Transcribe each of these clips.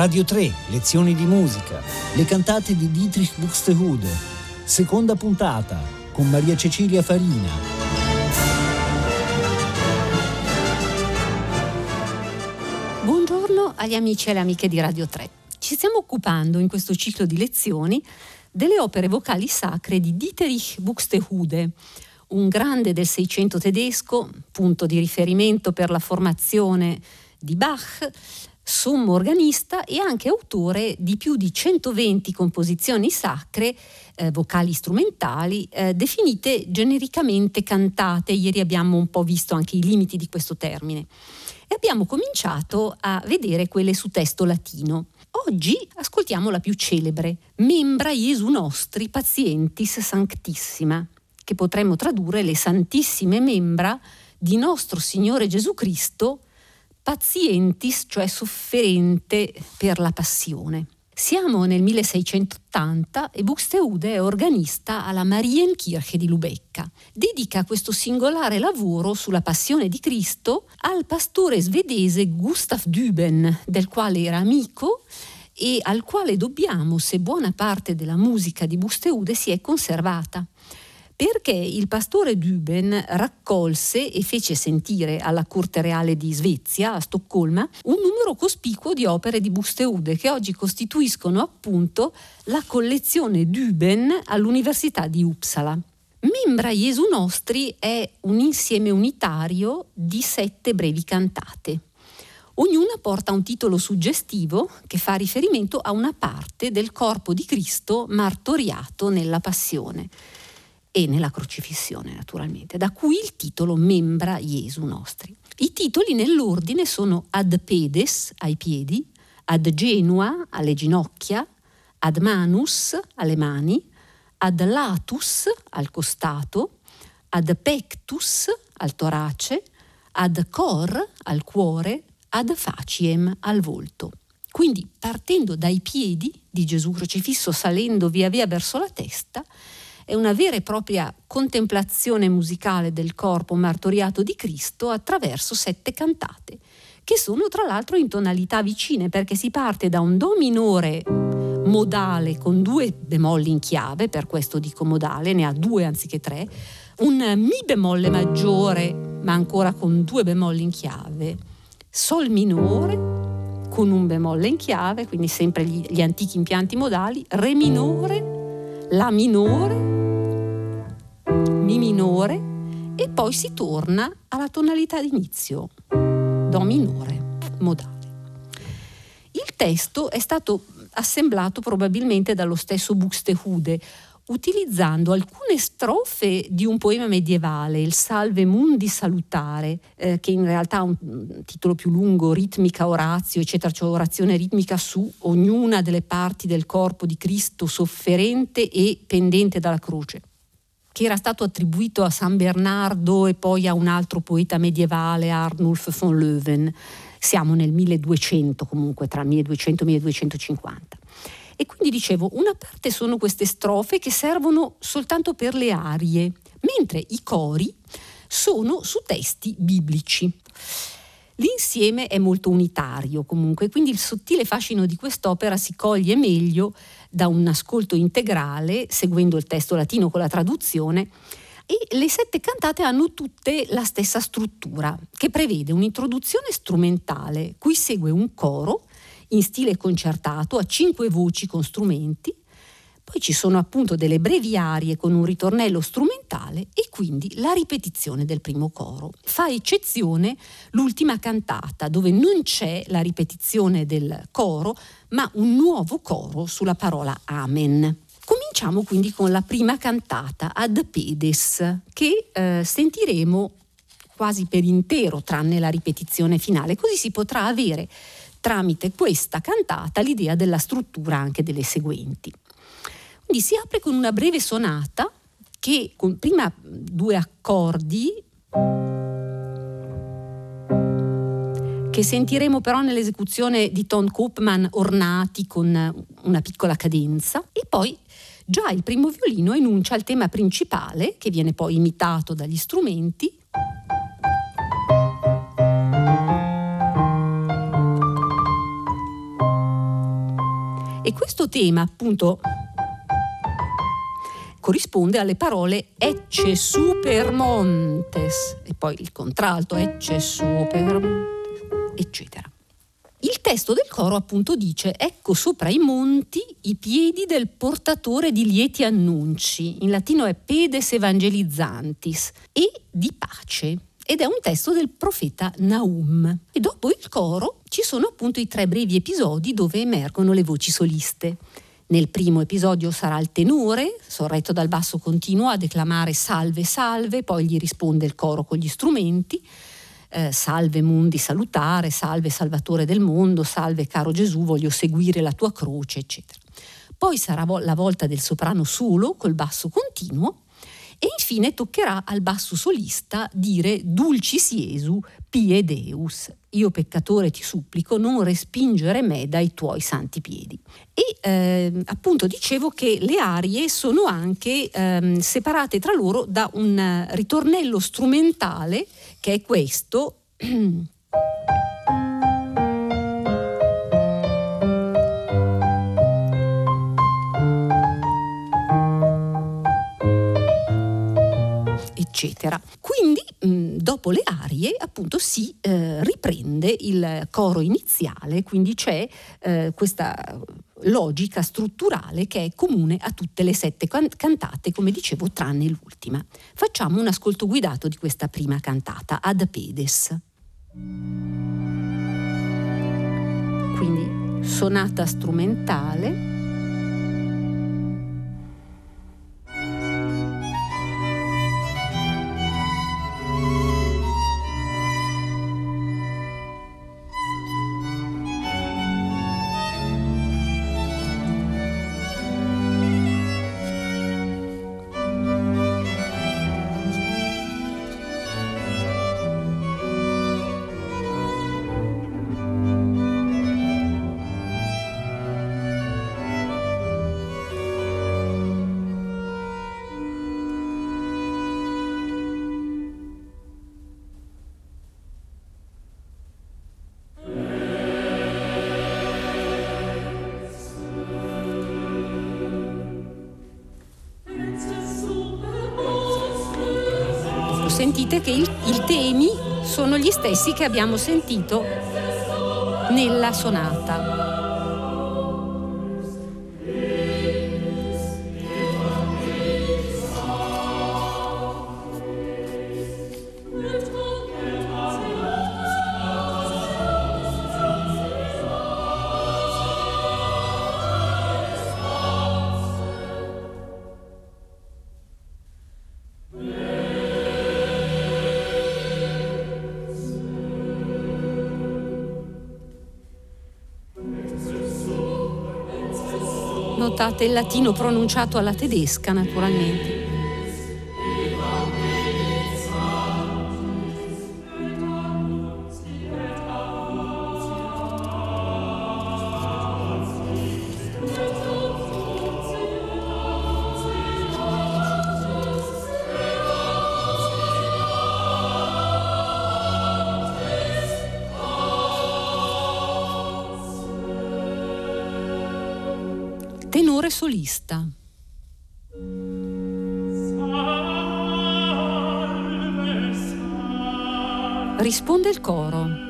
Radio 3, lezioni di musica, le cantate di Dietrich Buxtehude, seconda puntata con Maria Cecilia Farina. Buongiorno agli amici e alle amiche di Radio 3. Ci stiamo occupando in questo ciclo di lezioni delle opere vocali sacre di Dietrich Buxtehude, un grande del Seicento tedesco, punto di riferimento per la formazione di Bach, sommo organista e anche autore di più di 120 composizioni sacre, eh, vocali strumentali, eh, definite genericamente cantate. Ieri abbiamo un po' visto anche i limiti di questo termine. E abbiamo cominciato a vedere quelle su testo latino. Oggi ascoltiamo la più celebre, Membra Jesu Nostri Pazientis Sanctissima, che potremmo tradurre le santissime membra di nostro Signore Gesù Cristo, pazientis, cioè sofferente per la passione. Siamo nel 1680 e Buxtehude è organista alla Marienkirche di Lubecca. Dedica questo singolare lavoro sulla passione di Cristo al pastore svedese Gustav Düben, del quale era amico e al quale dobbiamo se buona parte della musica di Buxtehude si è conservata perché il pastore Düben raccolse e fece sentire alla corte reale di Svezia, a Stoccolma, un numero cospicuo di opere di Buxtehude che oggi costituiscono appunto la collezione Düben all'Università di Uppsala. Membra Jesu Nostri è un insieme unitario di sette brevi cantate. Ognuna porta un titolo suggestivo che fa riferimento a una parte del corpo di Cristo martoriato nella passione e nella crocifissione naturalmente, da cui il titolo Membra Jesu Nostri. I titoli nell'ordine sono ad pedes, ai piedi, ad genua, alle ginocchia, ad manus, alle mani, ad latus, al costato, ad pectus, al torace, ad cor, al cuore, ad faciem, al volto. Quindi partendo dai piedi di Gesù crocifisso, salendo via via verso la testa, è una vera e propria contemplazione musicale del corpo martoriato di Cristo attraverso sette cantate, che sono tra l'altro in tonalità vicine perché si parte da un Do minore modale con due bemolli in chiave, per questo dico modale, ne ha due anziché tre, un Mi bemolle maggiore ma ancora con due bemolli in chiave, Sol minore con un bemolle in chiave, quindi sempre gli, gli antichi impianti modali, Re minore, La minore, Mi minore e poi si torna alla tonalità d'inizio, Do minore, modale. Il testo è stato assemblato probabilmente dallo stesso Buxtehude, utilizzando alcune strofe di un poema medievale, il Salve Mundi Salutare, eh, che in realtà ha un titolo più lungo, ritmica Orazio, eccetera, cioè orazione ritmica su ognuna delle parti del corpo di Cristo sofferente e pendente dalla croce che era stato attribuito a San Bernardo e poi a un altro poeta medievale, Arnulf von Löwen. Siamo nel 1200 comunque, tra 1200 e 1250. E quindi dicevo, una parte sono queste strofe che servono soltanto per le arie, mentre i cori sono su testi biblici. L'insieme è molto unitario comunque, quindi il sottile fascino di quest'opera si coglie meglio da un ascolto integrale, seguendo il testo latino con la traduzione, e le sette cantate hanno tutte la stessa struttura, che prevede un'introduzione strumentale, cui segue un coro in stile concertato a cinque voci con strumenti, poi ci sono appunto delle brevi arie con un ritornello strumentale e quindi la ripetizione del primo coro. Fa eccezione l'ultima cantata dove non c'è la ripetizione del coro ma un nuovo coro sulla parola Amen. Cominciamo quindi con la prima cantata ad pedes che eh, sentiremo quasi per intero tranne la ripetizione finale, così si potrà avere tramite questa cantata l'idea della struttura anche delle seguenti. Quindi si apre con una breve sonata che con prima due accordi che sentiremo però nell'esecuzione di Ton Koopman ornati con una piccola cadenza. E poi già il primo violino enuncia il tema principale che viene poi imitato dagli strumenti. E questo tema appunto corrisponde alle parole ecce super montes e poi il contralto ecce super montes, eccetera. Il testo del coro appunto dice ecco sopra i monti i piedi del portatore di lieti annunci, in latino è pedes evangelizzantis, e di pace. Ed è un testo del profeta Naum. E dopo il coro ci sono appunto i tre brevi episodi dove emergono le voci soliste. Nel primo episodio sarà il tenore, sorretto dal basso continuo, a declamare salve, salve, poi gli risponde il coro con gli strumenti, eh, salve mundi salutare, salve salvatore del mondo, salve caro Gesù, voglio seguire la tua croce, eccetera. Poi sarà la volta del soprano solo col basso continuo e infine toccherà al basso solista dire Dulcis Iesu, pie Deus. Io peccatore ti supplico, non respingere me dai tuoi santi piedi. E eh, appunto dicevo che le arie sono anche eh, separate tra loro da un ritornello strumentale che è questo. eccetera. Quindi mh, dopo le arie appunto si eh, riprende il coro iniziale, quindi c'è eh, questa logica strutturale che è comune a tutte le sette can- cantate, come dicevo, tranne l'ultima. Facciamo un ascolto guidato di questa prima cantata, Ad Pedes. Quindi sonata strumentale sentite che il, i temi sono gli stessi che abbiamo sentito nella sonata. Notate il latino pronunciato alla tedesca naturalmente. Risponde il coro.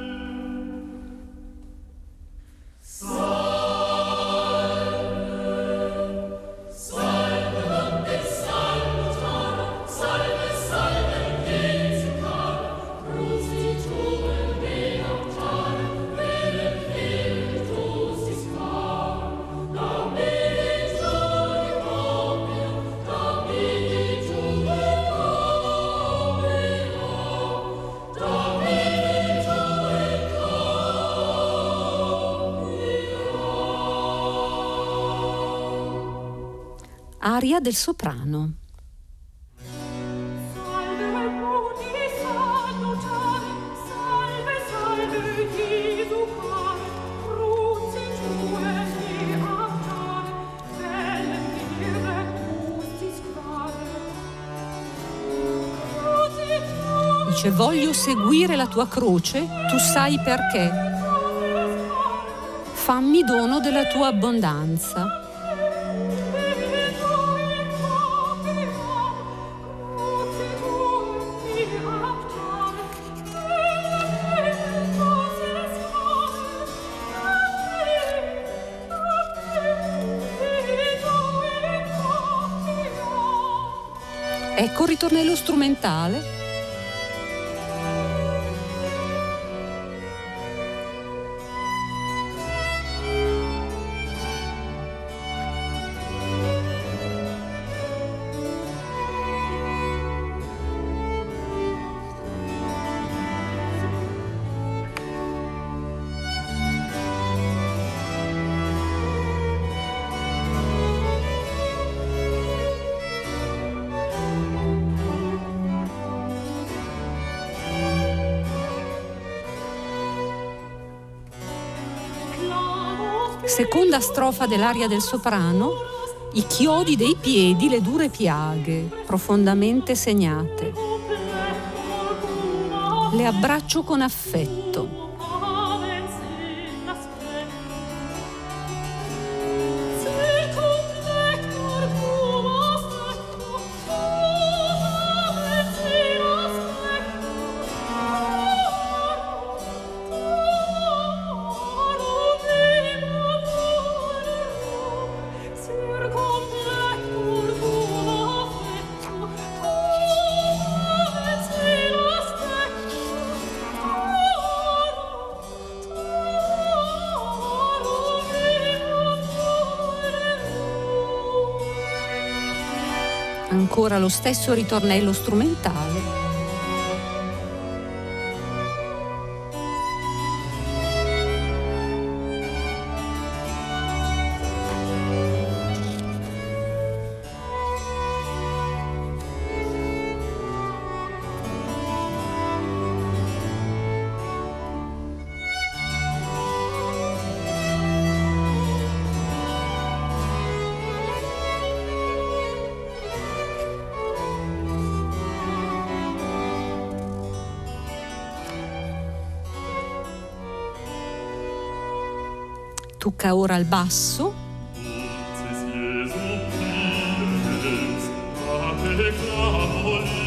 Aria del soprano. Dice voglio seguire la tua croce, tu sai perché. fammi dono della tua abbondanza. Ritornello strumentale. Seconda strofa dell'aria del soprano, i chiodi dei piedi, le dure piaghe, profondamente segnate. Le abbraccio con affetto. Ancora lo stesso ritornello strumentale tocca ora al basso.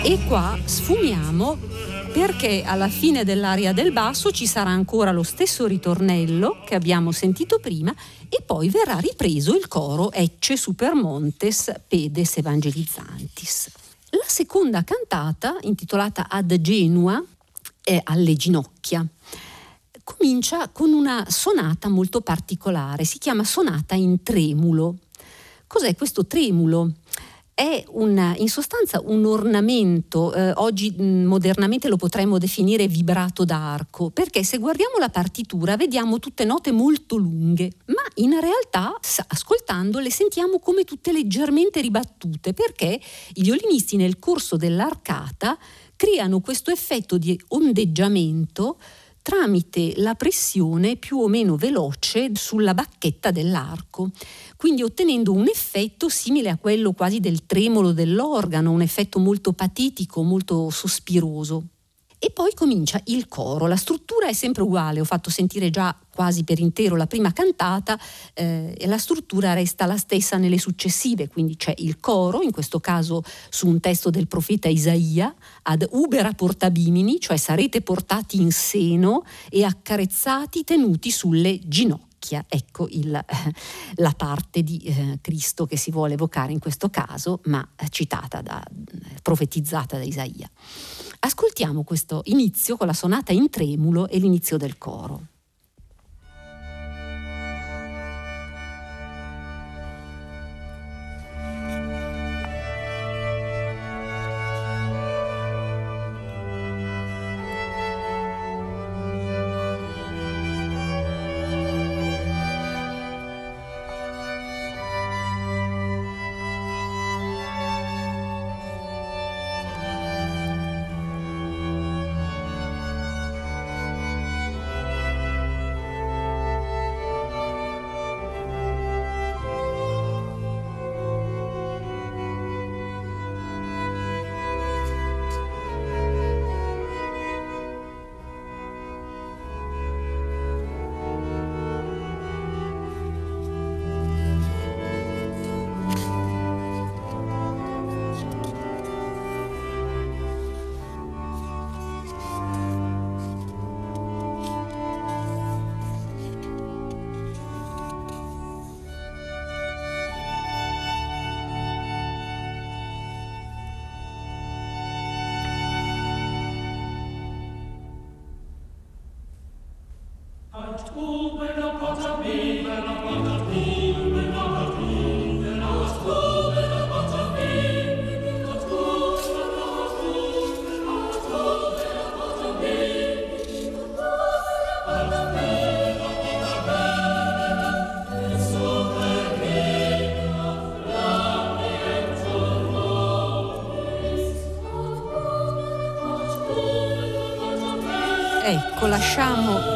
E qua sfumiamo perché alla fine dell'aria del basso ci sarà ancora lo stesso ritornello che abbiamo sentito prima e poi verrà ripreso il coro Ecce super montes pedes evangelizzantis. La seconda cantata, intitolata Ad Genua, è alle ginocchia comincia con una sonata molto particolare, si chiama sonata in tremulo. Cos'è questo tremulo? È un, in sostanza un ornamento, eh, oggi modernamente lo potremmo definire vibrato d'arco, perché se guardiamo la partitura vediamo tutte note molto lunghe, ma in realtà ascoltando le sentiamo come tutte leggermente ribattute, perché i violinisti nel corso dell'arcata creano questo effetto di ondeggiamento tramite la pressione più o meno veloce sulla bacchetta dell'arco, quindi ottenendo un effetto simile a quello quasi del tremolo dell'organo, un effetto molto patetico, molto sospiroso. E poi comincia il coro, la struttura è sempre uguale, ho fatto sentire già quasi per intero la prima cantata eh, e la struttura resta la stessa nelle successive, quindi c'è il coro, in questo caso su un testo del profeta Isaia, ad ubera portabimini, cioè sarete portati in seno e accarezzati tenuti sulle ginocchia ecco il, la parte di eh, Cristo che si vuole evocare in questo caso, ma citata da, profetizzata da Isaia. Ascoltiamo questo inizio con la sonata in tremulo e l'inizio del coro. Lasciamo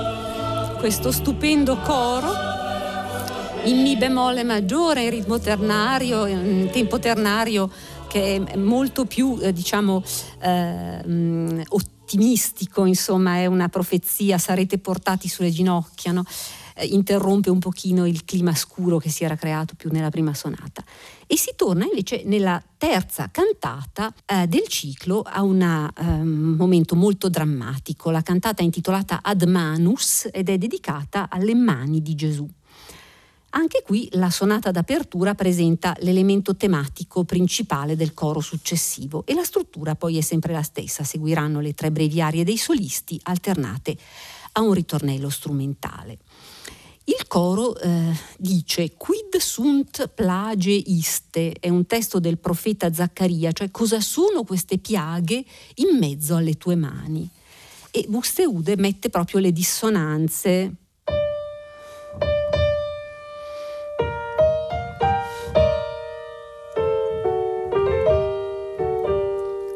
questo stupendo coro in Mi bemolle maggiore, in ritmo ternario, in tempo ternario che è molto più, eh, diciamo, eh, ottimistico, insomma, è una profezia, sarete portati sulle ginocchia, no? Eh, interrompe un pochino il clima scuro che si era creato più nella prima sonata. E si torna invece nella terza cantata eh, del ciclo a un um, momento molto drammatico. La cantata è intitolata Ad Manus ed è dedicata alle mani di Gesù. Anche qui la sonata d'apertura presenta l'elemento tematico principale del coro successivo e la struttura poi è sempre la stessa, seguiranno le tre breviarie dei solisti alternate a un ritornello strumentale. Coro eh, dice quid sunt plage iste, è un testo del profeta Zaccaria, cioè cosa sono queste piaghe in mezzo alle tue mani. E Buxteude mette proprio le dissonanze.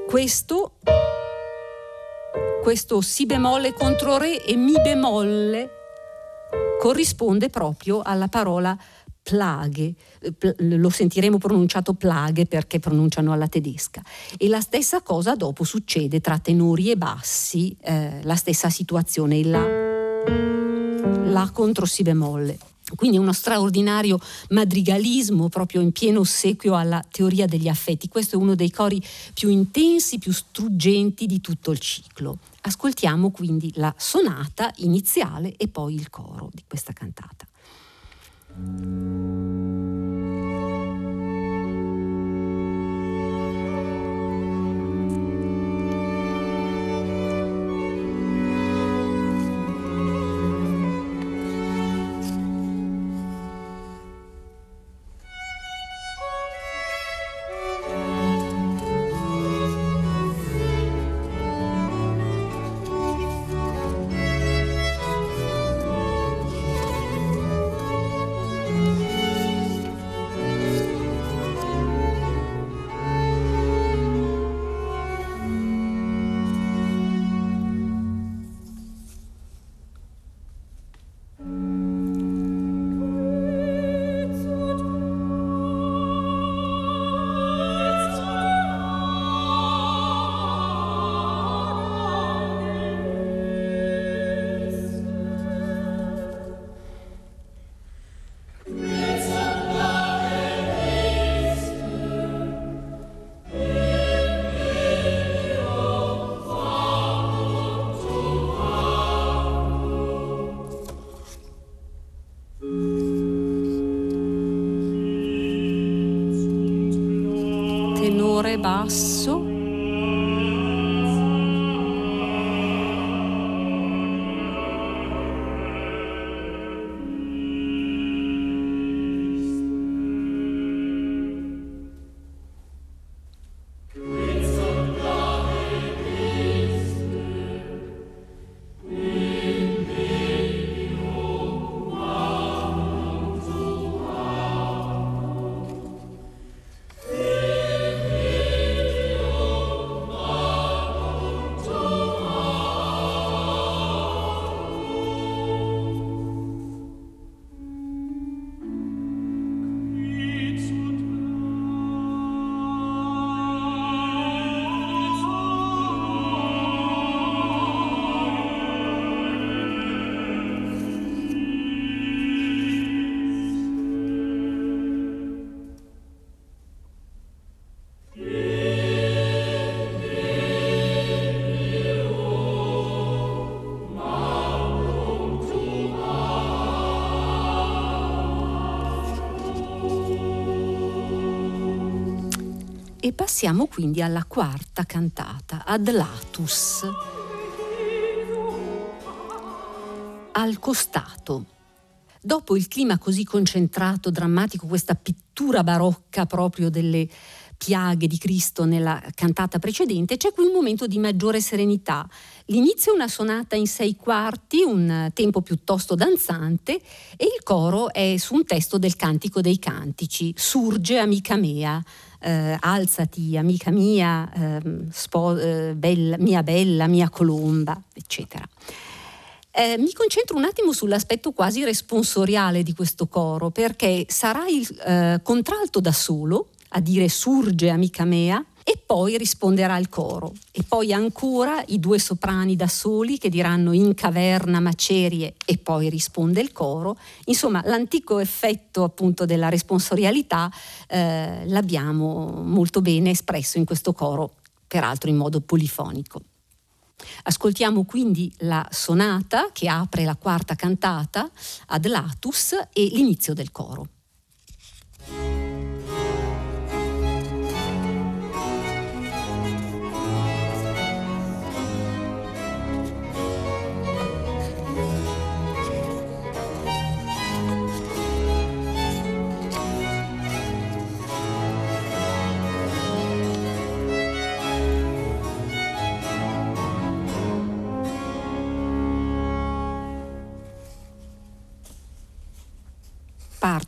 Questo, questo Si bemolle contro Re e Mi bemolle corrisponde proprio alla parola plaghe, lo sentiremo pronunciato plaghe perché pronunciano alla tedesca. E la stessa cosa dopo succede tra tenori e bassi, eh, la stessa situazione, il la, la contro si bemolle. Quindi uno straordinario madrigalismo proprio in pieno ossequio alla teoria degli affetti. Questo è uno dei cori più intensi, più struggenti di tutto il ciclo. Ascoltiamo quindi la sonata iniziale e poi il coro di questa cantata. E passiamo quindi alla quarta cantata, Ad Latus. al costato. Dopo il clima così concentrato, drammatico, questa pittura barocca proprio delle piaghe di Cristo nella cantata precedente, c'è qui un momento di maggiore serenità. L'inizio è una sonata in sei quarti, un tempo piuttosto danzante, e il coro è su un testo del Cantico dei Cantici, Surge amica mea. Eh, alzati, amica mia, eh, spo- eh, bella, mia bella, mia colomba, eccetera. Eh, mi concentro un attimo sull'aspetto quasi responsoriale di questo coro, perché sarà il eh, contralto da solo a dire surge amica mea e poi risponderà il coro e poi ancora i due soprani da soli che diranno in caverna macerie e poi risponde il coro. Insomma, l'antico effetto appunto della responsorialità eh, l'abbiamo molto bene espresso in questo coro, peraltro in modo polifonico. Ascoltiamo quindi la sonata che apre la quarta cantata ad Latus e l'inizio del coro.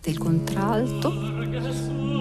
Parte il contralto.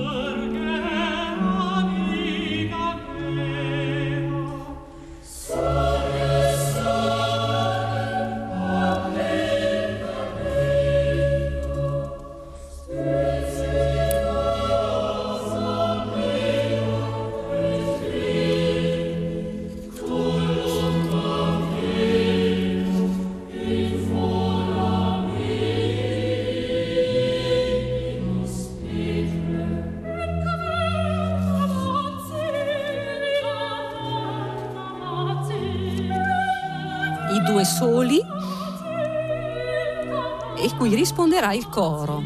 Il coro.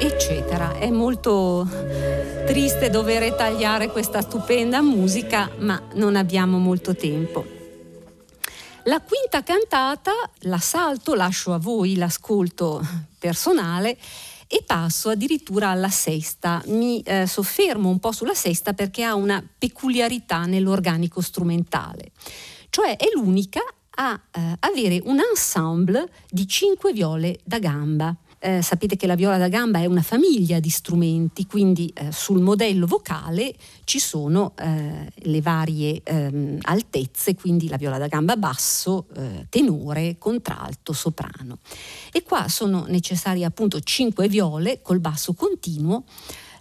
Eccetera. È molto triste dover tagliare questa stupenda musica, ma non abbiamo molto tempo. La quinta cantata la salto, lascio a voi l'ascolto personale e passo addirittura alla sesta. Mi eh, soffermo un po' sulla sesta perché ha una peculiarità nell'organico strumentale, cioè è l'unica a eh, avere un ensemble di cinque viole da gamba. Eh, sapete che la viola da gamba è una famiglia di strumenti, quindi eh, sul modello vocale ci sono eh, le varie ehm, altezze, quindi la viola da gamba basso, eh, tenore, contralto, soprano. E qua sono necessarie appunto cinque viole col basso continuo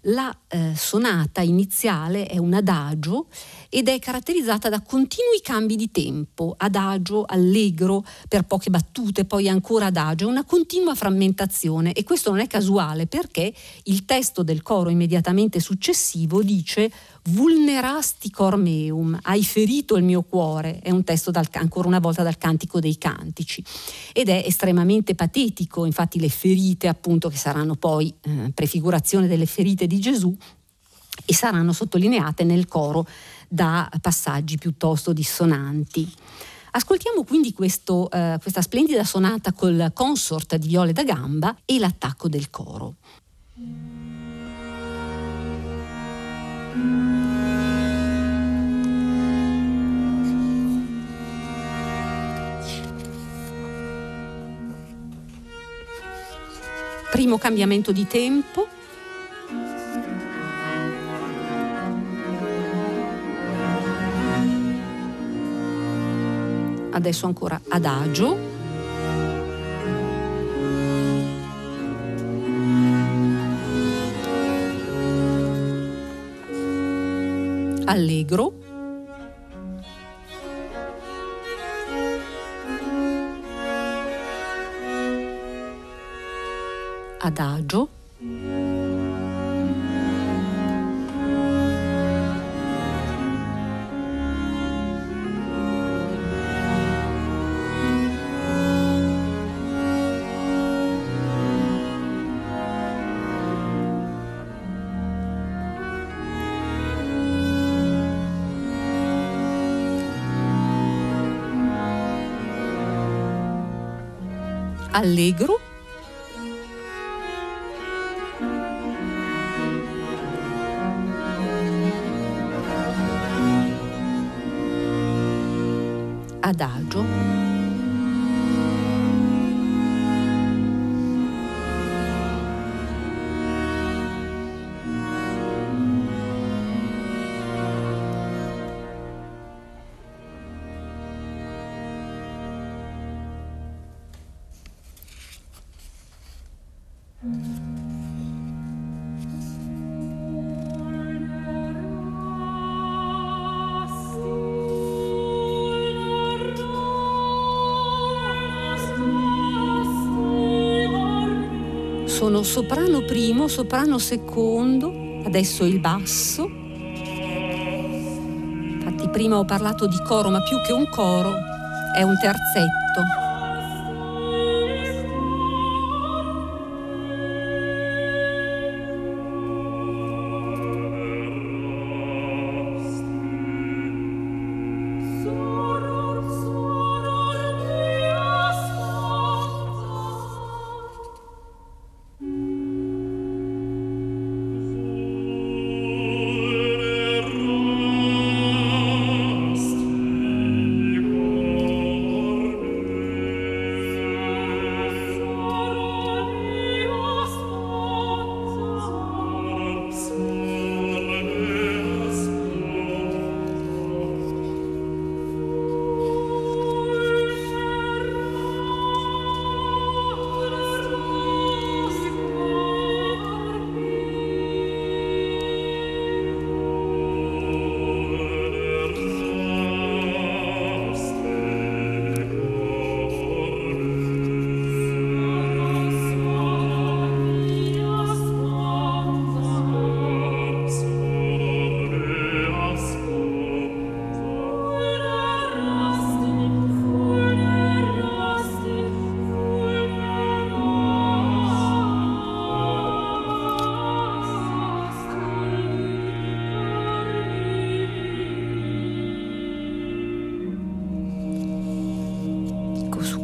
la eh, sonata iniziale è un adagio ed è caratterizzata da continui cambi di tempo, adagio, allegro, per poche battute, poi ancora adagio, una continua frammentazione. E questo non è casuale perché il testo del coro immediatamente successivo dice vulnerasti cor meum, hai ferito il mio cuore, è un testo dal, ancora una volta dal Cantico dei Cantici. Ed è estremamente patetico, infatti le ferite appunto che saranno poi eh, prefigurazione delle ferite di Gesù e saranno sottolineate nel coro da passaggi piuttosto dissonanti. Ascoltiamo quindi questo, eh, questa splendida sonata col consort di viole da gamba e l'attacco del coro. Primo cambiamento di tempo. Adesso ancora adagio. allegro. Adagio. Allegro. Adagio soprano primo, soprano secondo, adesso il basso. Infatti prima ho parlato di coro, ma più che un coro è un terzetto.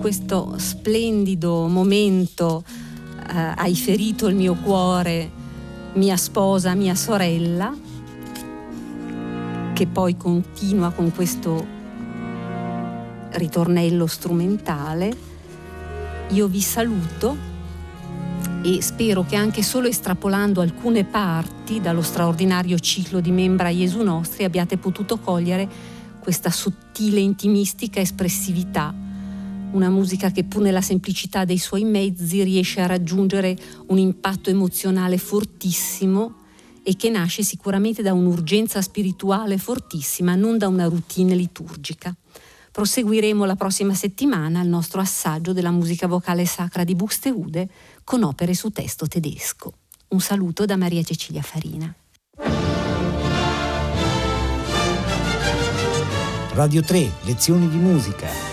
Questo splendido momento eh, hai ferito il mio cuore, mia sposa, mia sorella, che poi continua con questo ritornello strumentale. Io vi saluto e spero che anche solo estrapolando alcune parti dallo straordinario ciclo di Membra Gesù Nostri abbiate potuto cogliere questa sottile intimistica espressività una musica che pur nella semplicità dei suoi mezzi riesce a raggiungere un impatto emozionale fortissimo e che nasce sicuramente da un'urgenza spirituale fortissima, non da una routine liturgica. Proseguiremo la prossima settimana il nostro assaggio della musica vocale sacra di Buxtehude con opere su testo tedesco. Un saluto da Maria Cecilia Farina. Radio 3, lezioni di musica